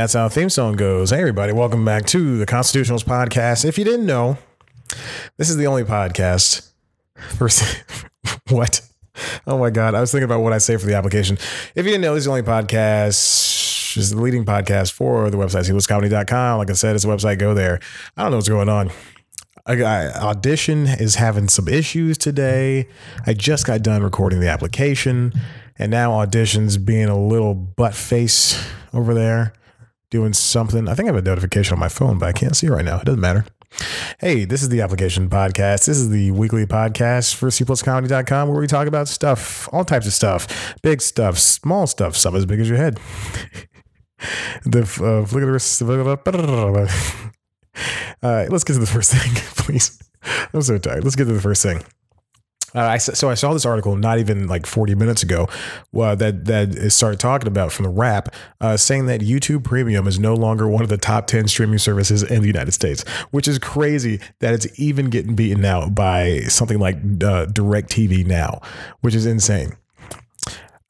That's how theme song goes. Hey, everybody, welcome back to the Constitutionals podcast. If you didn't know, this is the only podcast. What? Oh my God. I was thinking about what I say for the application. If you didn't know, this is the only podcast, is the leading podcast for the website, cpluscomedy.com. Like I said, it's a website. Go there. I don't know what's going on. I, I, audition is having some issues today. I just got done recording the application, and now audition's being a little butt face over there doing something. I think I have a notification on my phone, but I can't see it right now. It doesn't matter. Hey, this is the application podcast. This is the weekly podcast for cpluscomedy.com where we talk about stuff, all types of stuff, big stuff, small stuff, some as big as your head. the uh, right, let's get to the first thing, please. I'm so tired. Let's get to the first thing. Uh, I so I saw this article not even like 40 minutes ago uh, that that started talking about from the Wrap, uh, saying that YouTube Premium is no longer one of the top 10 streaming services in the United States, which is crazy that it's even getting beaten out by something like uh, DirecTV now, which is insane.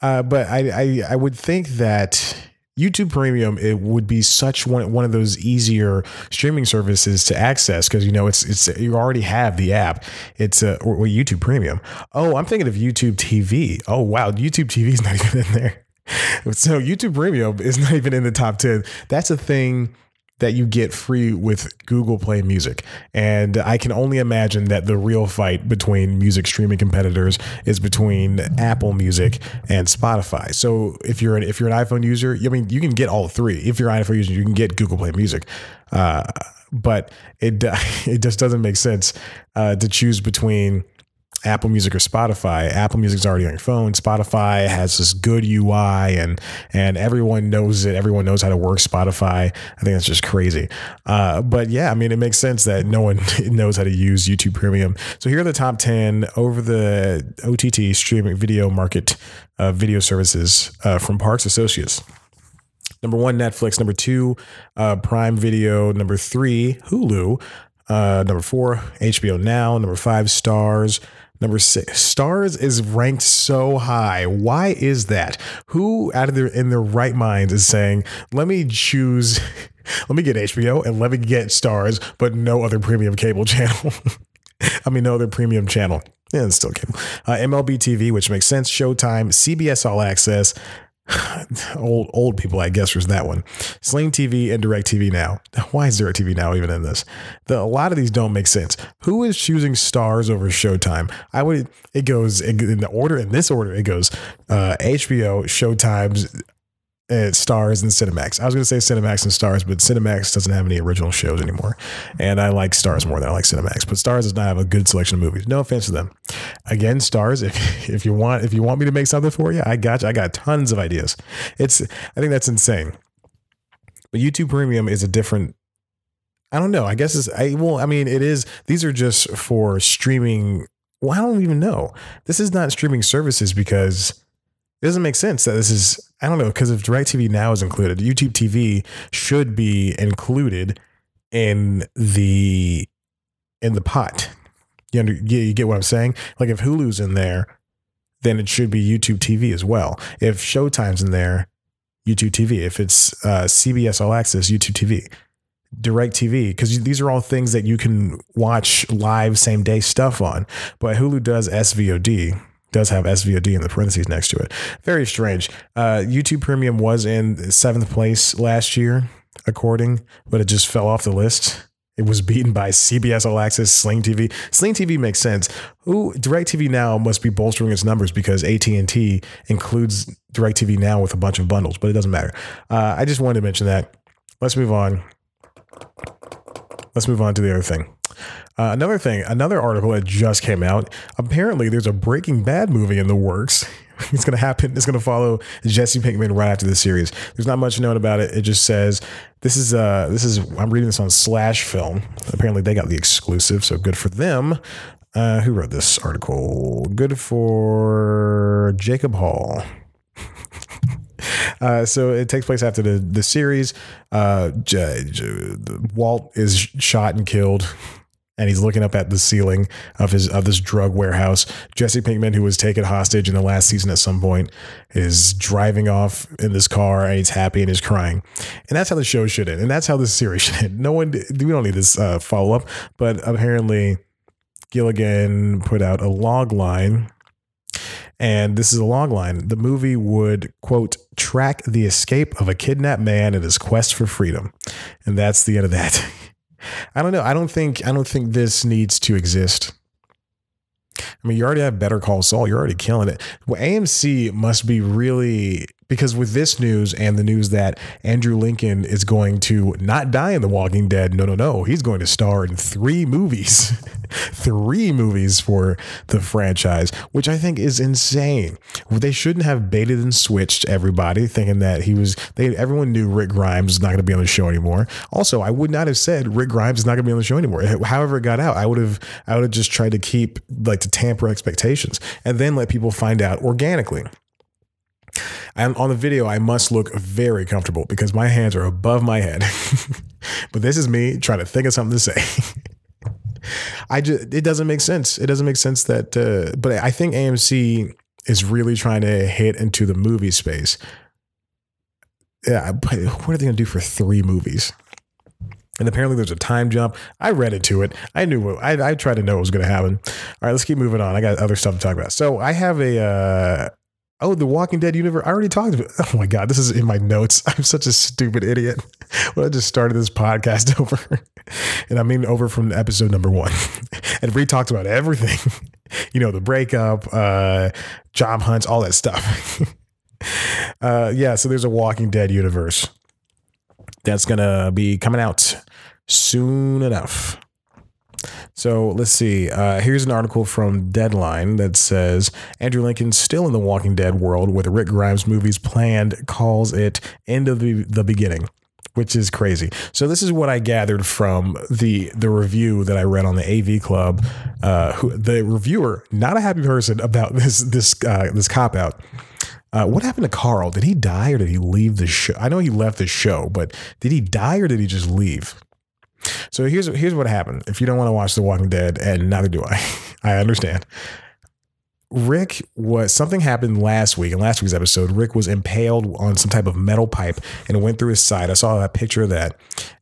Uh, but I, I I would think that YouTube Premium it would be such one one of those easier streaming services to access because you know it's it's you already have the app. It's a or, or YouTube Premium. Oh, I'm thinking of YouTube TV. Oh wow, YouTube TV is not even in there. So YouTube Premium is not even in the top ten. That's a thing that you get free with Google Play Music. And I can only imagine that the real fight between music streaming competitors is between Apple Music and Spotify. So if you're an, if you're an iPhone user, I mean you can get all three. If you're an iPhone user, you can get Google Play Music. Uh, but it it just doesn't make sense uh, to choose between Apple Music or Spotify. Apple Music's already on your phone. Spotify has this good UI and and everyone knows it. Everyone knows how to work Spotify. I think that's just crazy. Uh, but yeah, I mean, it makes sense that no one knows how to use YouTube Premium. So here are the top 10 over the OTT streaming video market uh, video services uh, from Parks Associates. Number one, Netflix. Number two, uh, Prime Video. Number three, Hulu. Uh, number four, HBO Now. Number five, Starz. Number six, Starz is ranked so high. Why is that? Who out of their in their right mind is saying, let me choose, let me get HBO and let me get Starz, but no other premium cable channel. I mean, no other premium channel. Yeah, it's still cable. Uh, MLB TV, which makes sense. Showtime, CBS All Access, old old people, I guess, was that one. Sling TV and DirecTV Now. Why is DirecTV Now even in this? The, a lot of these don't make sense. Who is choosing Starz over Showtime? I would. It goes in the order. In this order, it goes uh, HBO, Showtime's, Starz and Cinemax. I was going to say Cinemax and Starz, but Cinemax doesn't have any original shows anymore. And I like Starz more than I like Cinemax. But Starz does not have a good selection of movies. No offense to them. Again, Starz, if if you want if you want me to make something for you, I got you. I got tons of ideas. It's I think that's insane. But YouTube Premium is a different I don't know. I guess it's I well, I mean, it is these are just for streaming. Well, I don't even know. This is not streaming services because it doesn't make sense that this is I don't know because if DirecTV Now is included, YouTube TV should be included in the in the pot. You, under, you get what I'm saying? Like if Hulu's in there, then it should be YouTube TV as well. If Showtime's in there, YouTube TV. If it's uh, CBS All Access, YouTube TV. DirecTV, because these are all things that you can watch live same day stuff on. But Hulu does SVOD, does have SVOD in the parentheses next to it. Very strange. Uh, YouTube Premium was in seventh place last year, according, but it just fell off the list. It was beaten by CBS All Access, Sling TV. Sling TV makes sense. Who DirecTV Now must be bolstering its numbers because AT and T includes DirecTV Now with a bunch of bundles, but it doesn't matter. Uh, I just wanted to mention that. Let's move on. Let's move on to the other thing. Uh, another thing, another article that just came out. Apparently, there's a Breaking Bad movie in the works. It's going to happen. It's going to follow Jesse Pinkman right after the series. There's not much known about it. It just says this is uh this is I'm reading this on Slash Film. Apparently, they got the exclusive, so good for them. Uh, who wrote this article? Good for Jacob Hall. Uh, so it takes place after the the series. Uh, J- J- Walt is shot and killed and he's looking up at the ceiling of his of this drug warehouse. Jesse Pinkman, who was taken hostage in the last season at some point, is driving off in this car and he's happy and he's crying. And that's how the show should end. And that's how this series should end. No one we don't need this uh, follow up, but apparently Gilligan put out a log line and this is a log line. The movie would, quote, track the escape of a kidnapped man in his quest for freedom. And that's the end of that. I don't know. I don't think I don't think this needs to exist. I mean, you already have Better Call Saul. You're already killing it. Well, AMC must be really because with this news and the news that Andrew Lincoln is going to not die in The Walking Dead, no, no, no, he's going to star in three movies, three movies for the franchise, which I think is insane. They shouldn't have baited and switched everybody, thinking that he was. They everyone knew Rick Grimes is not going to be on the show anymore. Also, I would not have said Rick Grimes is not going to be on the show anymore. However, it got out, I would have. I would have just tried to keep like to tamper expectations and then let people find out organically. I'm on the video, I must look very comfortable because my hands are above my head. but this is me trying to think of something to say. I just it doesn't make sense. It doesn't make sense that uh, but I think AMC is really trying to hit into the movie space. Yeah, what are they going to do for three movies? And apparently there's a time jump. I read into it. I knew what I, I tried to know what was going to happen. All right, let's keep moving on. I got other stuff to talk about. So I have a uh, Oh, the Walking Dead universe. I already talked about. Oh my god, this is in my notes. I'm such a stupid idiot. Well, I just started this podcast over, and I mean over from episode number one, and we talked about everything. You know, the breakup, uh, job hunts, all that stuff. uh, yeah, so there's a Walking Dead universe that's gonna be coming out soon enough. So let's see. Uh, here's an article from Deadline that says Andrew Lincoln still in the Walking Dead world with Rick Grimes movies planned, calls it end of the, the beginning which is crazy. So this is what I gathered from the the review that I read on the AV Club. Uh, who, the reviewer, not a happy person about this this uh, this cop out. Uh, what happened to Carl? Did he die or did he leave the show? I know he left the show, but did he die or did he just leave? So here's here's what happened. If you don't want to watch The Walking Dead, and neither do I, I understand. Rick was something happened last week in last week's episode. Rick was impaled on some type of metal pipe and it went through his side. I saw a picture of that.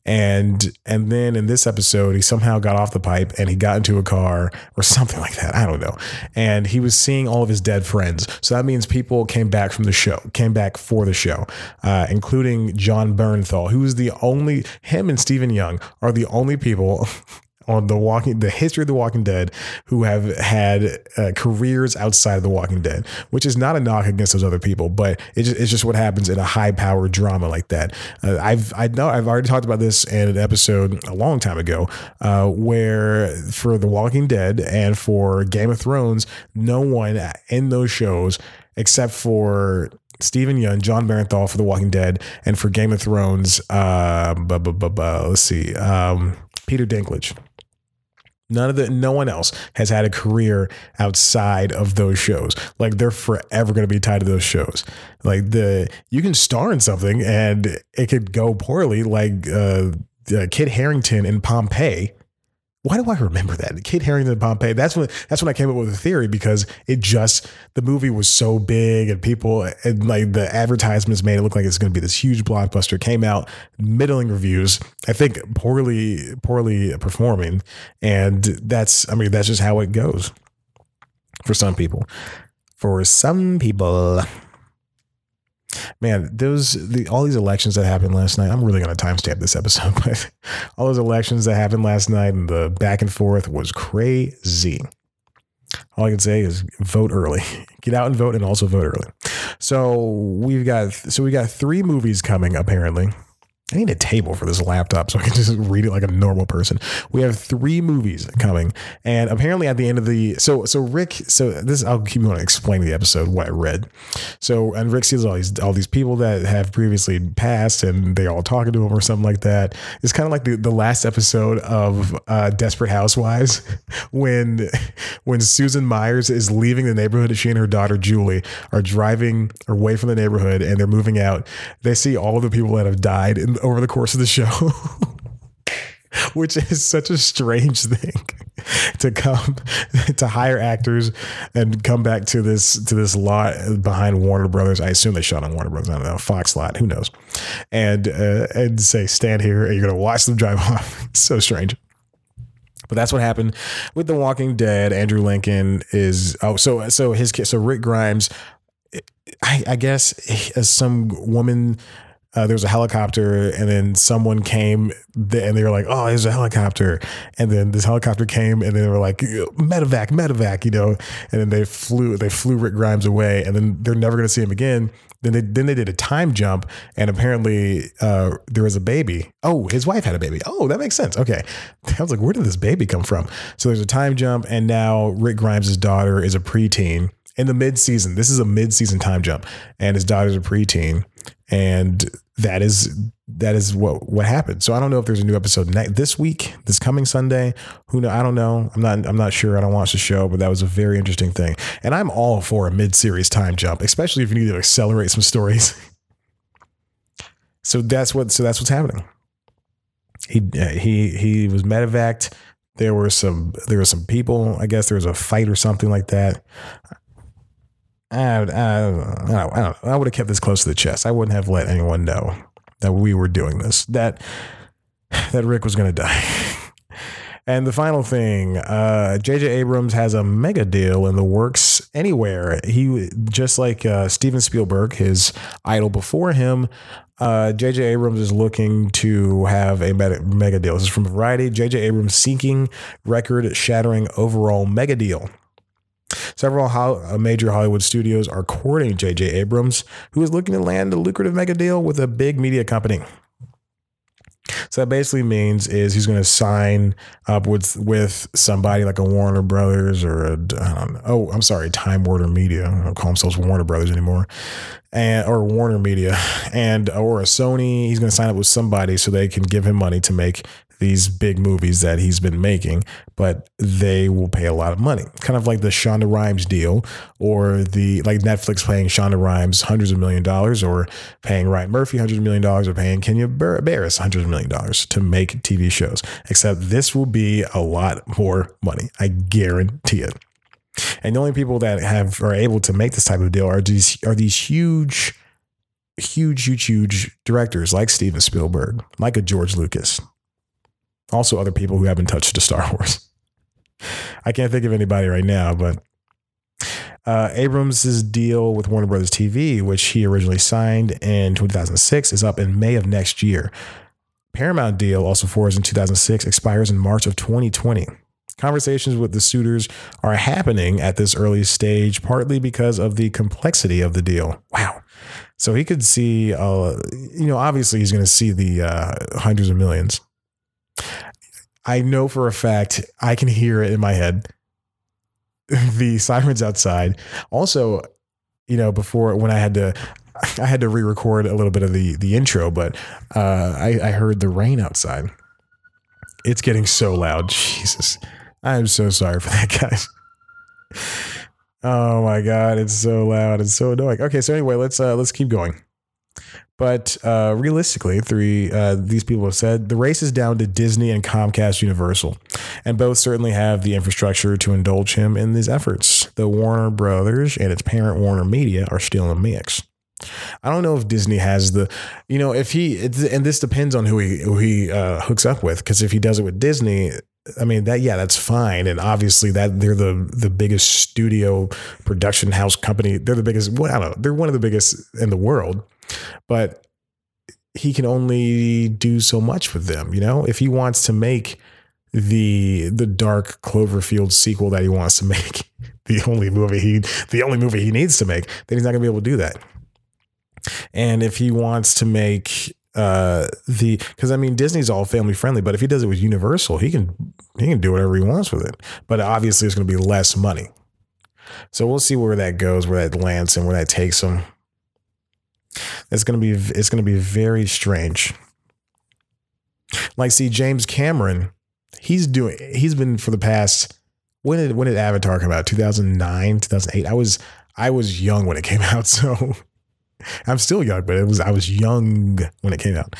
And and then in this episode, he somehow got off the pipe and he got into a car or something like that. I don't know. And he was seeing all of his dead friends. So that means people came back from the show, came back for the show, uh, including Jon Bernthal, who is the only him and Steven Yeun are the only people on the walking the history of the walking dead who have had uh, careers outside of the walking dead which is not a knock against those other people but it's just, it's just what happens in a high powered drama like that uh, i've i know i've already talked about this in an episode a long time ago uh, where for the walking dead and for game of thrones no one in those shows except for Steven Yeun, Jon Bernthal for The Walking Dead, and for Game of Thrones, uh, bu- bu- bu- let's see, um, Peter Dinklage. None of the no one else has had a career outside of those shows. Like they're forever going to be tied to those shows. Like the you can star in something and it could go poorly. Like uh, uh, Kit Harington in Pompeii why do I remember that? Kit Harington Pompeii. That's when that's when I came up with a theory because it just the movie was so big and people and like the advertisements made it look like it's going to be this huge blockbuster. Came out middling reviews. I think poorly poorly performing, and that's I mean that's just how it goes for some people. For some people man, those the all these elections that happened last night. I'm really gonna timestamp this episode, but all those elections that happened last night and the back and forth was crazy. All I can say is vote early. Get out and vote and also vote early. So we've got so we got three movies coming apparently. I need a table for this laptop so I can just read it like a normal person. We have three movies coming, and apparently at the end of the so so Rick so this I'll keep you on explain the episode what I read. So and Rick sees all these all these people that have previously passed, and they all talking to him or something like that. It's kind of like the, the last episode of uh, Desperate Housewives when when Susan Myers is leaving the neighborhood. She and her daughter Julie are driving away from the neighborhood, and they're moving out. They see all the people that have died in over the course of the show. which is such a strange thing to come to hire actors and come back to this to this lot behind Warner Brothers. I assume they shot on Warner Brothers. I don't know Fox lot. Who knows? And uh, and say stand here and you're gonna watch them drive off. It's so strange. But that's what happened with The Walking Dead. Andrew Lincoln is oh so so his so Rick Grimes. I, I guess as some woman uh, there was a helicopter and then someone came and they were like, oh, there's a helicopter. And then this helicopter came and they were like, medevac, medevac, you know, and then they flew, they flew Rick Grimes away and then they're never going to see him again. Then they, then they did a time jump and apparently uh, there was a baby. Oh, his wife had a baby. Oh, that makes sense. Okay. I was like, where did this baby come from? So there's a time jump and now Rick Grimes' daughter is a preteen in the mid season. This is a mid season time jump and his daughter's a preteen and that is that is what what happened. So I don't know if there's a new episode next this week, this coming Sunday. Who know? I don't know. I'm not. I'm not sure. I don't watch the show, but that was a very interesting thing. And I'm all for a mid series time jump, especially if you need to accelerate some stories. so that's what. So that's what's happening. He he he was medevaced. There were some there were some people. I guess there was a fight or something like that. I, I, I, I, don't know. I would have kept this close to the chest. I wouldn't have let anyone know that we were doing this. That that Rick was going to die. And the final thing, uh, J.J. Abrams has a mega deal in the works anywhere. He just like uh, Steven Spielberg, his idol before him. J.J. Uh, Abrams is looking to have a mega deal. This is from Variety. J.J. Abrams seeking record-shattering overall mega deal. Several ho- uh, major Hollywood studios are courting J.J. Abrams, who is looking to land a lucrative mega deal with a big media company. So that basically means is he's going to sign up with with somebody like a Warner Brothers or a oh I'm sorry Time Warner Media I don't call themselves Warner Brothers anymore and or Warner Media and or a Sony he's going to sign up with somebody so they can give him money to make these big movies that he's been making, but they will pay a lot of money. Kind of like the Shonda Rhimes deal, or the like Netflix paying Shonda Rhimes hundreds of million dollars, or paying Ryan Murphy hundreds of million dollars, or paying Kenya Barris hundreds of million dollars to make TV shows. Except this will be a lot more money. I guarantee it. And the only people that have are able to make this type of deal are these are these huge, huge, huge, huge directors like Steven Spielberg, like a George Lucas, also, other people who haven't touched a Star Wars. I can't think of anybody right now, but uh, Abrams' deal with Warner Brothers TV, which he originally signed in 2006, is up in May of next year. Paramount deal, also for us in 2006, expires in March of 2020. Conversations with the suitors are happening at this early stage, partly because of the complexity of the deal. Wow. So he could see, uh, you know, obviously he's going to see the uh, hundreds of millions. I know for a fact I can hear it in my head. The sirens outside. Also, you know, before when I had to I had to re-record a little bit of the the intro, but uh, I, I heard the rain outside. It's getting so loud. Jesus. I'm so sorry for that, guys. Oh my god, it's so loud. It's so annoying. Okay, so anyway, let's uh let's keep going. But uh, realistically, three uh, these people have said the race is down to Disney and Comcast Universal, and both certainly have the infrastructure to indulge him in these efforts. The Warner Brothers and its parent Warner Media are still in the mix. I don't know if Disney has the, you know, if he and this depends on who he who he uh, hooks up with. Because if he does it with Disney, I mean that yeah, that's fine. And obviously that they're the the biggest studio production house company. They're the biggest. Well, I don't know. They're one of the biggest in the world but he can only do so much with them. You know, if he wants to make the the Dark Cloverfield sequel that he wants to make, the only movie he the only movie he needs to make, then he's not gonna be able to do that. And if he wants to make uh the because I mean Disney's all family friendly, but if he does it with Universal, he can he can do whatever he wants with it. But obviously, it's going to be less money. So we'll see where that goes, where that lands, and where that takes him. It's gonna be it's gonna be very strange. Like, see, James Cameron, he's doing he's been for the past when did when did Avatar come out? 2009, 2008. I was I was young when it came out, so I'm still young, but it was I was young when it came out.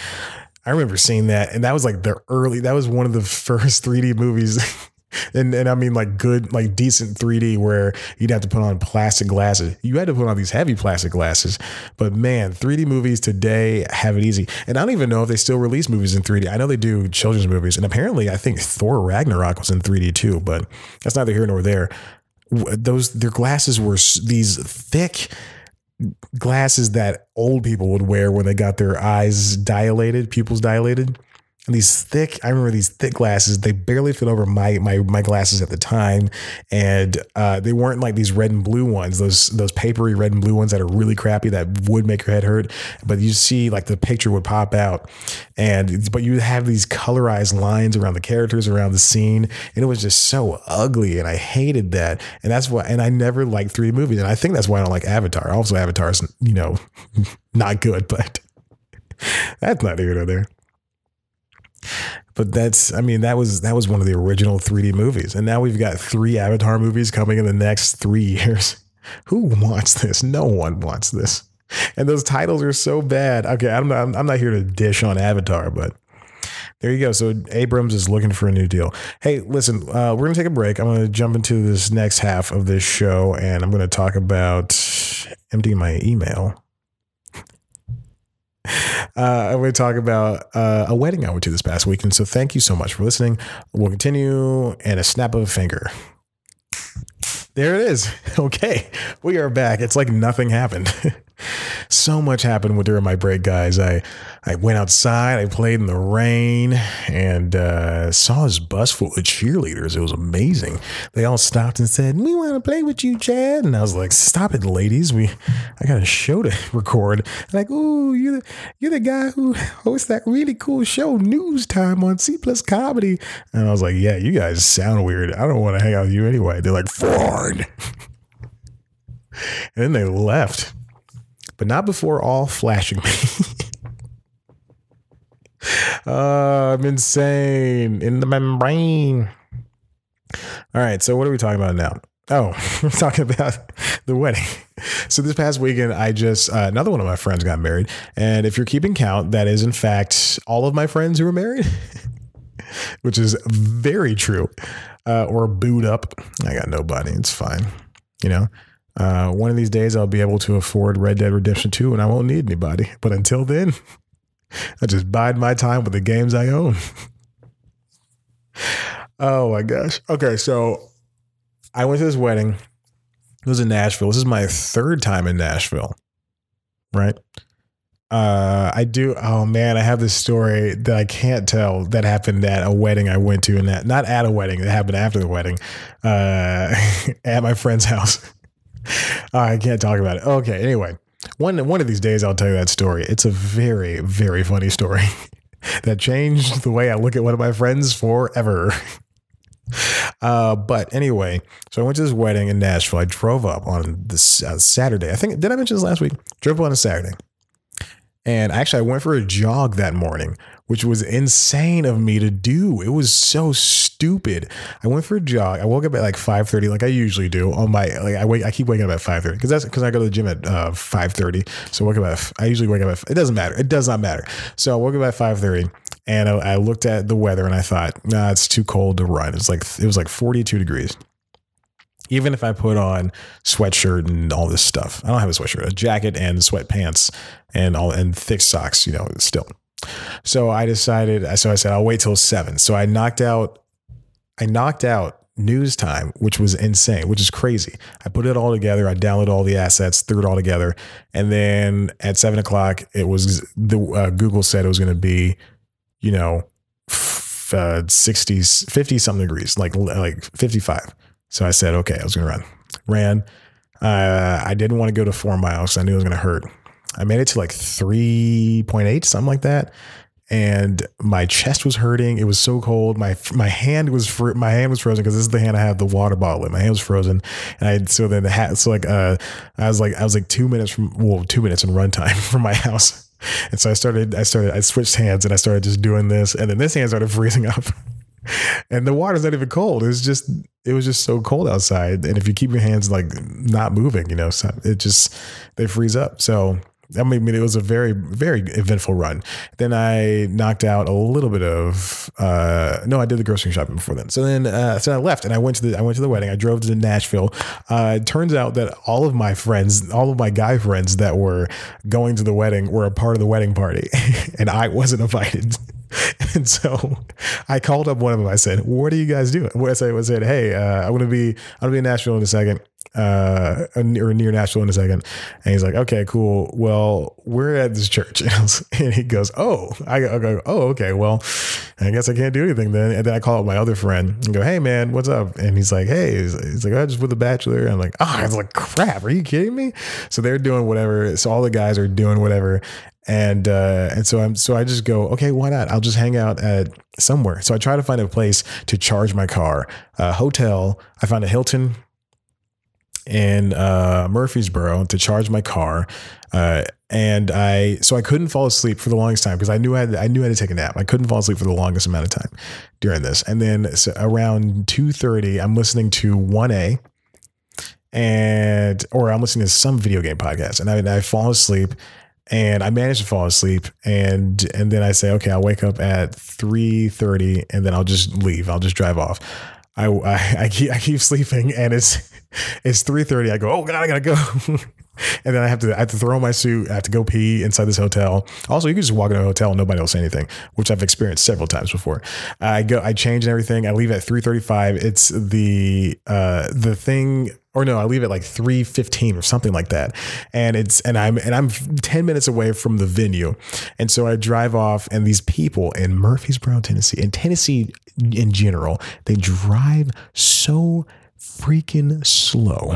I remember seeing that, and that was like the early. That was one of the first 3D movies and and I mean like good, like decent 3D where you'd have to put on plastic glasses. You had to put on these heavy plastic glasses, but man, 3D movies today have it easy. And I don't even know if they still release movies in 3D. I know they do children's movies, and apparently I think Thor Ragnarok was in 3D too, but that's neither here nor there. Those their glasses were these thick glasses that old people would wear when they got their eyes dilated, pupils dilated these thick i remember these thick glasses they barely fit over my my my glasses at the time. And uh, they weren't like these red and blue ones those those papery red and blue ones that are really crappy that would make your head hurt. But you see like the picture would pop out. And but you have these colorized lines around the characters around the scene. And it was just so ugly and i hated that. And that's why and i never liked 3d movies. And i think that's why i don't like avatar. Also avatar is you know not good but that's not nor there but that's I mean that was that was one of the original 3D movies, and now we've got three Avatar movies coming in the next three years. Who wants this? No one wants this. And those titles are so bad. Okay, I'm not I'm not here to dish on Avatar, but there you go. So Abrams is looking for a new deal. Hey, listen, uh, we're gonna take a break. I'm gonna jump into this next half of this show, and I'm gonna talk about emptying my email uh, I'm going to talk about uh, a wedding I went to this past weekend. So thank you so much for listening. We'll continue in a snap of a finger. There it is. Okay, we are back. It's like nothing happened. so much happened during my break, guys. I I went outside, I played in the rain, and uh, saw this bus full of cheerleaders. It was amazing. They all stopped and said, "We want to play with you, Chad." And I was like, "Stop it, ladies! We I got a show to record." like, "Ooh, you you're the guy who hosts that really cool show, News Time on C Plus Comedy." And I was like, "Yeah, you guys sound weird. I don't want to hang out with you anyway." They're like, "Fine." and then they left but not before all flashing me. uh, I'm insane in the membrane. All right, so what are we talking about now? Oh, we're talking about the wedding. So this past weekend, I just uh, another one of my friends got married, and if you're keeping count, that is in fact all of my friends who are married, which is very true. Uh, or booed up. I got nobody. It's fine. You know, uh, one of these days, I'll be able to afford Red Dead Redemption 2 and I won't need anybody. But until then, I just bide my time with the games I own. oh my gosh. Okay, so I went to this wedding. It was in Nashville. This is my third time in Nashville, right? Uh, I do. Oh man, I have this story that I can't tell that happened at a wedding I went to, and that not at a wedding. It happened after the wedding, uh, at my friend's house. I can't talk about it. Okay. Anyway, one one of these days I'll tell you that story. It's a very very funny story that changed the way I look at one of my friends forever. Uh, but anyway, so I went to this wedding in Nashville. I drove up on this uh, Saturday. I think did I mention this last week? Drove up on a Saturday. And actually, I went for a jog that morning, which was insane of me to do. It was so stupid. I went for a jog. I woke up at like 5:30, like I usually do. On my like, I wake, I keep waking up at 5:30 because that's because I go to the gym at uh, 5:30. So I wake up at. I usually wake up at. It doesn't matter. It does not matter. So I woke up at 5:30, and I, I looked at the weather and I thought, nah, it's too cold to run. It's like it was like 42 degrees even if I put on sweatshirt and all this stuff. I don't have a sweatshirt, a jacket and sweatpants and all and thick socks, you know, still. So I decided so I said I'll wait till 7. So I knocked out I knocked out news time, which was insane, which is crazy. I put it all together. I downloaded all the assets, threw it all together, and then at seven o'clock, it was the uh, Google said it was going to be, you know, f- uh, 60s, 50 something degrees, like like 55. So I said, okay, I was going to run. Ran. Uh, I didn't want to go to four miles. I knew it was going to hurt. I made it to like 3.8, something like that. And my chest was hurting. It was so cold. My my hand was fr- my hand was frozen because this is the hand I have the water bottle in. My hand was frozen, and I so then the hat. So like uh, I was like I was like two minutes from well two minutes in run time from my house, and so I started I started I switched hands and I started just doing this, and then this hand started freezing up and the water's not even cold. It was just it was just so cold outside. And if you keep your hands like not moving, you know, it just they freeze up. So I mean, it was a very, very eventful run. Then I knocked out a little bit of. Uh, no, I did the grocery shopping before then. So then, uh, so I left and I went to the I went to the wedding. I drove to Nashville. Uh, it turns out that all of my friends, all of my guy friends that were going to the wedding, were a part of the wedding party, and I wasn't invited. And so I called up one of them. I said, "What are you guys doing?" I said, "I said, hey, uh, I'm gonna be I'm gonna be in Nashville in a second uh, or near Nashville in a second. And he's like, okay, cool. Well, we're at this church. And he goes, oh, I go, oh, okay. Well, I guess I can't do anything then. And then I call up my other friend and go, hey, man, what's up? And he's like, hey, he's, like, I just with the bachelor. And I'm like, oh, I was like, crap, are you kidding me? So they're doing whatever. So all the guys are doing whatever. And uh, and so I'm so I just go okay why not I'll just hang out at somewhere so I try to find a place to charge my car a hotel I found a Hilton in uh, Murfreesboro to charge my car. Uh, and I, so I couldn't fall asleep for the longest time because I knew I had, I knew I had to take a nap. I couldn't fall asleep for the longest amount of time during this. And then so around 2.30, I'm listening to 1A and, or I'm listening to some video game podcast and I, and I fall asleep and I managed to fall asleep and and then I say okay I'll wake up at 3:30 and then I'll just leave I'll just drive off I, I, I keep I keep sleeping and it's it's 3.30 i go oh god i gotta go. And then i have to i have to throw my suit. I have to go pee inside this hotel. Also you can just walk into a hotel and nobody will say anything which i've experienced several times before. I go i change and everything. I leave at 3.35 it's the uh the thing or no, I leave at like 3:15 or something like that. And it's and I'm and I'm 10 minutes away from the venue. And so I drive off and these people in Murfreesboro, Tennessee, and Tennessee in general, they drive so freaking slow.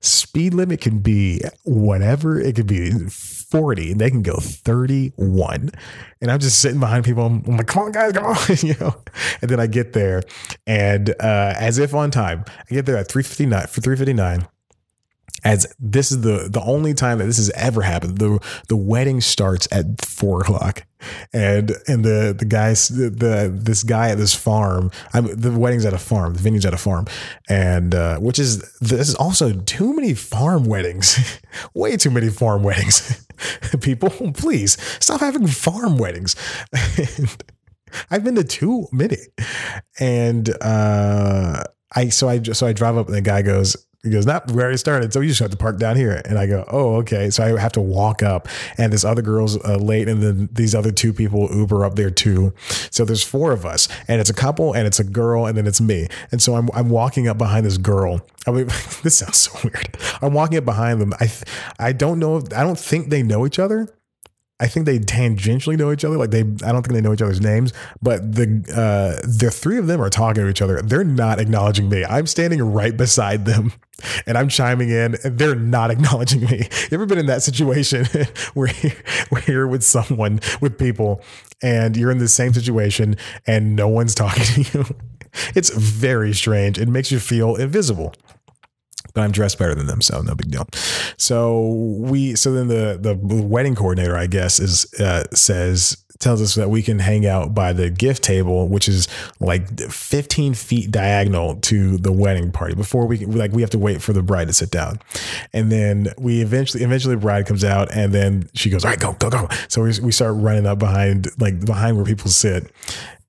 Speed limit can be whatever. It could be 40 and they can go 31. And I'm just sitting behind people. I'm like, come on, guys, come on. you know, and then I get there and uh, as if on time, I get there at 359 for 359 as this is the the only time that this has ever happened. The the wedding starts at four o'clock, and and the the guys the, the this guy at this farm. I'm, the wedding's at a farm. The venue's at a farm, and uh, which is this is also too many farm weddings, way too many farm weddings. People, please stop having farm weddings. I've been to too many, and uh, I so I so I drive up and the guy goes he goes, not where it started. So you just have to park down here. And I go, oh, okay. So I have to walk up and this other girl's uh, late. And then these other two people Uber up there too. So there's four of us and it's a couple and it's a girl and then it's me. And so I'm, I'm walking up behind this girl. I mean, this sounds so weird. I'm walking up behind them. I, I don't know. I don't think they know each other. I think they tangentially know each other. Like they, I don't think they know each other's names, but the uh, the three of them are talking to each other. They're not acknowledging me. I'm standing right beside them, and I'm chiming in, and they're not acknowledging me. You ever been in that situation where where you're with someone with people, and you're in the same situation, and no one's talking to you? It's very strange. It makes you feel invisible I'm dressed better than them, so no big deal. So we, so then the the wedding coordinator, I guess, is uh, says tells us that we can hang out by the gift table, which is like 15 feet diagonal to the wedding party. Before we like, we have to wait for the bride to sit down, and then we eventually, eventually, bride comes out, and then she goes, "All right, go, go, go." So we we start running up behind, like behind where people sit,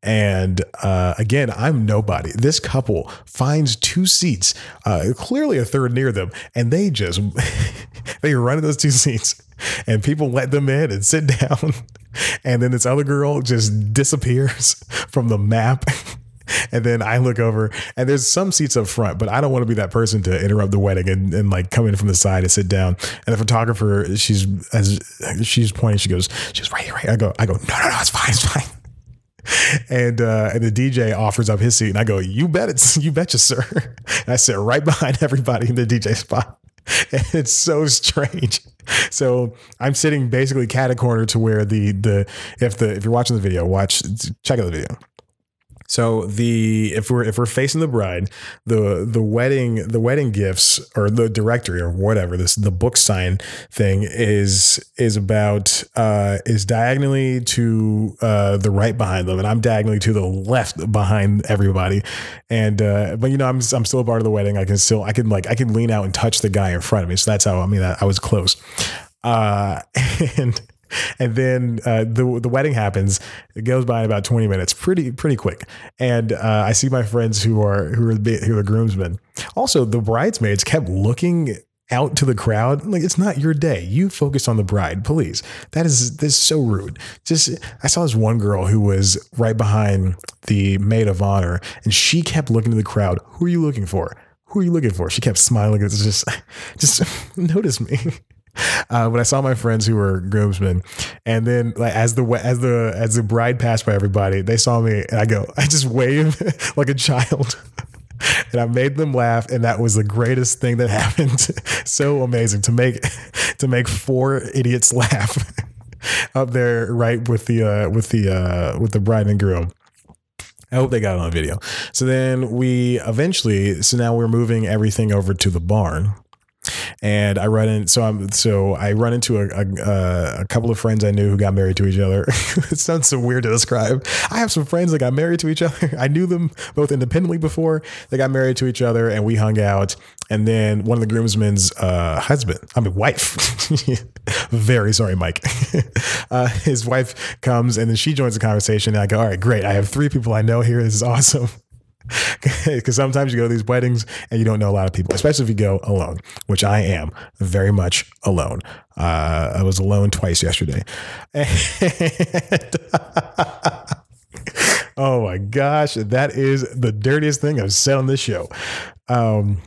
and uh, again, I'm nobody. This couple finds two seats, uh, clearly a third near them, and they just they run to those two seats, and people let them in and sit down, and then this other girl just disappears from the map. And then I look over and there's some seats up front, but I don't want to be that person to interrupt the wedding and, and like come in from the side and sit down. And the photographer, she's as she's pointing, she goes, she's right here, right. I go, I go, no, no, no, it's fine, it's fine and uh, and the DJ offers up his seat, and I go, "You bet it's you betcha, sir." And I sit right behind everybody in the DJ spot, and it's so strange. So I'm sitting basically cat a corner to where the the if the if you're watching the video, watch check out the video. So the if we're if we're facing the bride, the the wedding the wedding gifts or the directory or whatever this the book sign thing is is about uh, is diagonally to uh, the right behind them, and I'm diagonally to the left behind everybody. And uh, but you know I'm I'm still a part of the wedding. I can still I can like I can lean out and touch the guy in front of me. So that's how I mean I, I was close. Uh, and and then uh, the the wedding happens. It goes by in about twenty minutes, pretty pretty quick. And uh, I see my friends who are who are the, who are groomsmen. Also, the bridesmaids kept looking out to the crowd. Like it's not your day. You focus on the bride please. That is this is so rude. Just i saw this one girl who was right behind the maid of honor and she kept looking to the crowd. Who are you looking for? Who are you looking for? She kept smiling. It's just just notice me uh, but I saw my friends who were groomsmen, and then like as the as the as the bride passed by everybody, they saw me, and I go, I just wave like a child. and I made them laugh, and that was the greatest thing that happened. so amazing to make to make four idiots laugh up there, right with the uh, with the uh, with the bride and groom. I hope they got it on video. So then we eventually, so now we're moving everything over to the barn and I run in. So I'm so I run into a, a, a couple of friends I knew who got married to each other. it sounds so weird to describe. I have some friends that got married to each other. I knew them both independently before they got married to each other, and we hung out. And then one of the groomsmen's uh, husband, I mean wife, very sorry, Mike. uh, his wife comes and then she joins the conversation. And I go, all right, great. I have three people I know here. This is awesome because sometimes you go to these weddings and you don't know a lot of people, especially if you go alone, which I am very much alone. Uh, I was alone twice yesterday. Oh my gosh, that is the dirtiest thing I've said on this show. Um,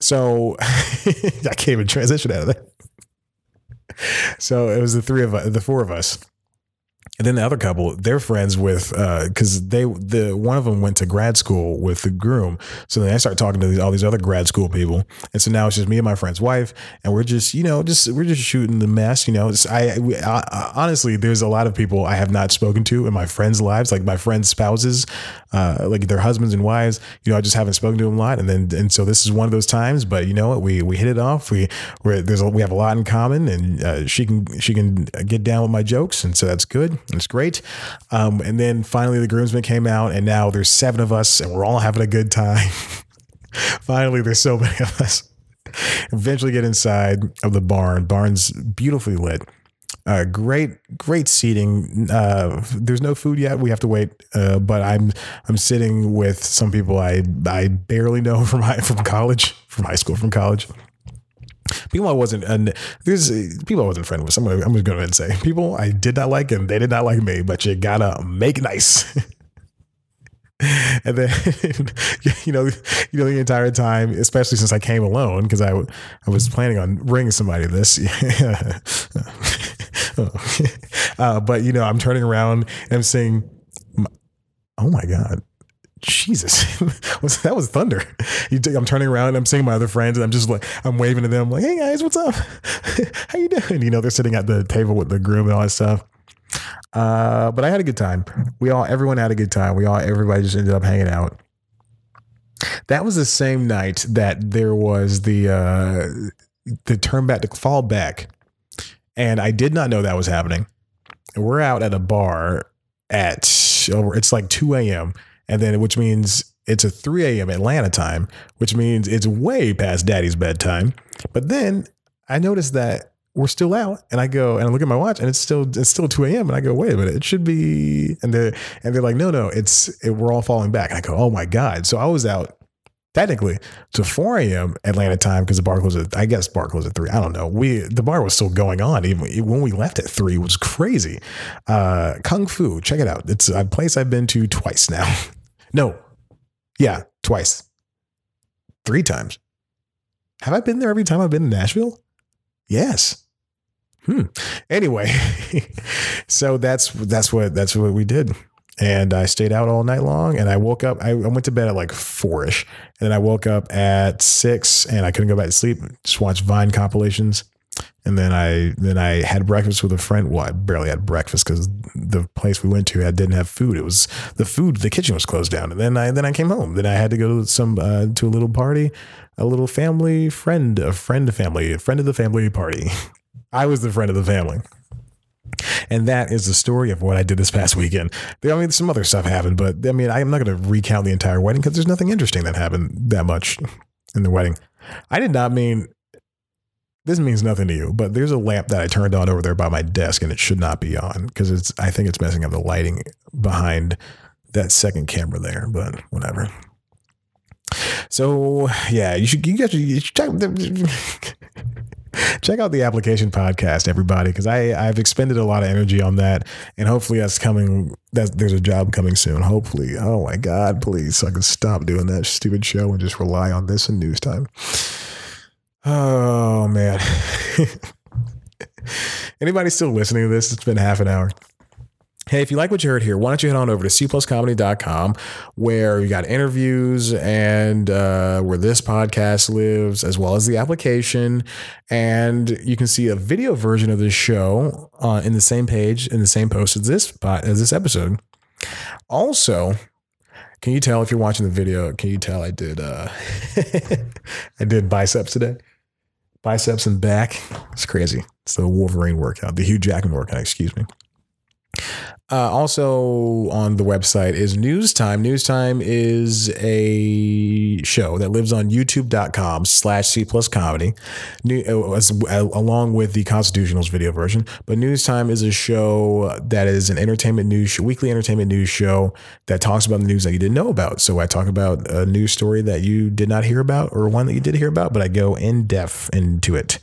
so I can't even transition out of that. So it was the three of us, the four of us and then the other couple, they're friends with because uh, they the one of them went to grad school with the groom. So then I start talking to these, all these other grad school people, and so now it's just me and my friend's wife, and we're just you know just we're just shooting the mess. You know, I, we, I, honestly, there's a lot of people I have not spoken to in my friends' lives, like my friends' spouses, uh, like their husbands and wives. You know, I just haven't spoken to them a lot, and then and so this is one of those times. But you know what, we we hit it off. We we there's a, we have a lot in common, and uh, she can she can get down with my jokes, and so that's good. It's great. Um, and then finally, the groomsmen came out, and now there's seven of us, and we're all having a good time. finally, there's so many of us. Eventually, get inside of the barn. Barn's beautifully lit. Uh, great, great seating. Uh, there's no food yet. We have to wait. Uh, but I'm I'm sitting with some people I I barely know from high, from college, from high school, from college people I wasn't and there's people I wasn't friend with. I'm just going to say people I did not like and they did not like me, but you gotta make nice. and then you know you know the entire time especially since i came alone because i i was planning on bringing somebody this uh, but you know i'm turning around and i'm saying oh my god Jesus, that was thunder. I'm turning around and I'm seeing my other friends and I'm just like, I'm waving to them like, hey guys, what's up? How you doing? You know, they're sitting at the table with the groom and all that stuff. Uh, but I had a good time. We all, everyone had a good time. We all, everybody just ended up hanging out. That was the same night that there was the, uh, the turn back, to fall back. And I did not know that was happening. We're out at a bar at, it's like 2 a.m and then which means it's a 3 a.m. Atlanta time, which means it's way past daddy's bedtime. But then I noticed that we're still out and I go and I look at my watch and it's still it's still 2 a.m. and I go, wait a minute, it should be and they're and they're like, no, no, it's it, we're all falling back. And I go, oh my God. So I was out technically to 4 a.m. Atlanta time because the bar closed at, I guess bar closed at three. I don't know. We, the bar was still going on even when we left at three was crazy. Uh, Kung Fu, check it out. It's a place I've been to twice now. No. Yeah, twice. Three times. Have I been there every time I've been in Nashville? Yes. Hmm. Anyway, so that's that's what that's what we did. And I stayed out all night long and I woke up. I, I went to bed at like four ish. And then I woke up at six and I couldn't go back to sleep. Just watched Vine compilations and then I then I had breakfast with a friend. Well, I barely had breakfast because the place we went to had didn't have food. It was the food. The kitchen was closed down. And then I then I came home. Then I had to go to some uh, to a little party, a little family friend, a friend family, a friend of the family party. I was the friend of the family. And that is the story of what I did this past weekend. I mean, some other stuff happened, but I mean, I'm not going to recount the entire wedding because there's nothing interesting that happened that much in the wedding. I did not mean this means nothing to you, but there's a lamp that I turned on over there by my desk and it should not be on because it's I think it's messing up the lighting behind that second camera there, but whatever. So yeah, you should you guys you should check check out the application podcast, everybody, because I I've expended a lot of energy on that, and hopefully that's coming. That there's a job coming soon. Hopefully, oh my god, please, so I can stop doing that stupid show and just rely on this and news time. Oh man. Anybody still listening to this? It's been half an hour. Hey, if you like what you heard here, why don't you head on over to cpluscomedy.com where you got interviews and uh, where this podcast lives, as well as the application. And you can see a video version of this show uh, in the same page, in the same post as this, as this episode. Also, can you tell if you're watching the video? Can you tell I did uh, I did biceps today? Biceps and back. It's crazy. It's the Wolverine workout, the Hugh Jackman workout, excuse me. Uh, also on the website is News Time. News Time is a show that lives on youtube.com slash C plus comedy, New, uh, as, uh, along with the Constitutionals video version. But News Time is a show that is an entertainment news show, weekly entertainment news show that talks about the news that you didn't know about. So I talk about a news story that you did not hear about or one that you did hear about, but I go in depth into it.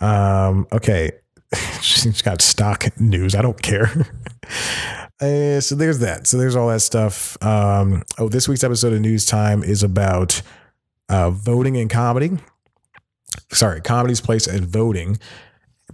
Um, okay. She's got stock news. I don't care. Uh, so there's that. So there's all that stuff. Um, oh, this week's episode of News Time is about uh, voting in comedy. Sorry, comedy's place at voting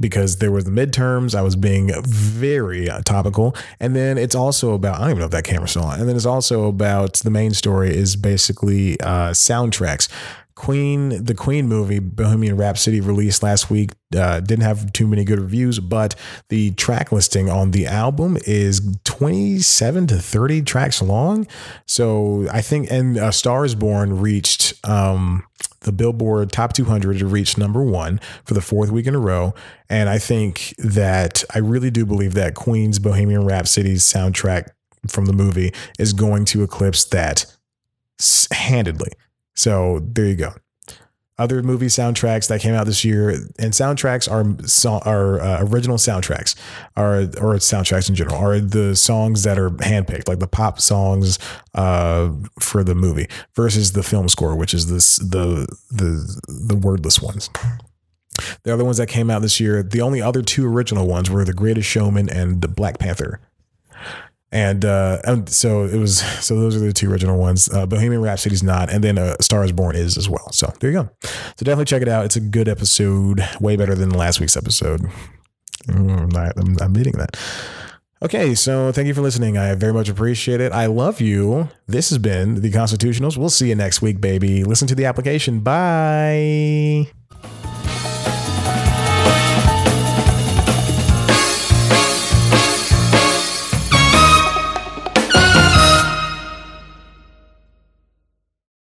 because there were the midterms. I was being very uh, topical. And then it's also about, I don't even know if that camera's still on. And then it's also about the main story is basically uh, soundtracks. Queen, the Queen movie, Bohemian Rhapsody, released last week, uh, didn't have too many good reviews, but the track listing on the album is 27 to 30 tracks long. So I think, and A Star is Born reached um, the Billboard Top 200 to reach number one for the fourth week in a row. And I think that I really do believe that Queen's Bohemian Rhapsody's soundtrack from the movie is going to eclipse that handedly. So there you go. Other movie soundtracks that came out this year, and soundtracks are are uh, original soundtracks, are or soundtracks in general, are the songs that are handpicked, like the pop songs uh, for the movie, versus the film score, which is this the the the wordless ones. The other ones that came out this year, the only other two original ones were The Greatest Showman and The Black Panther and uh, and so it was. So those are the two original ones. Uh, Bohemian Rhapsody's not, and then uh, Star is Born is as well. So there you go. So definitely check it out. It's a good episode, way better than last week's episode. Mm, I'm, admitting that. Okay, so thank you for listening. I very much appreciate it. I love you. This has been the Constitutionals. We'll see you next week, baby. Listen to the application. Bye.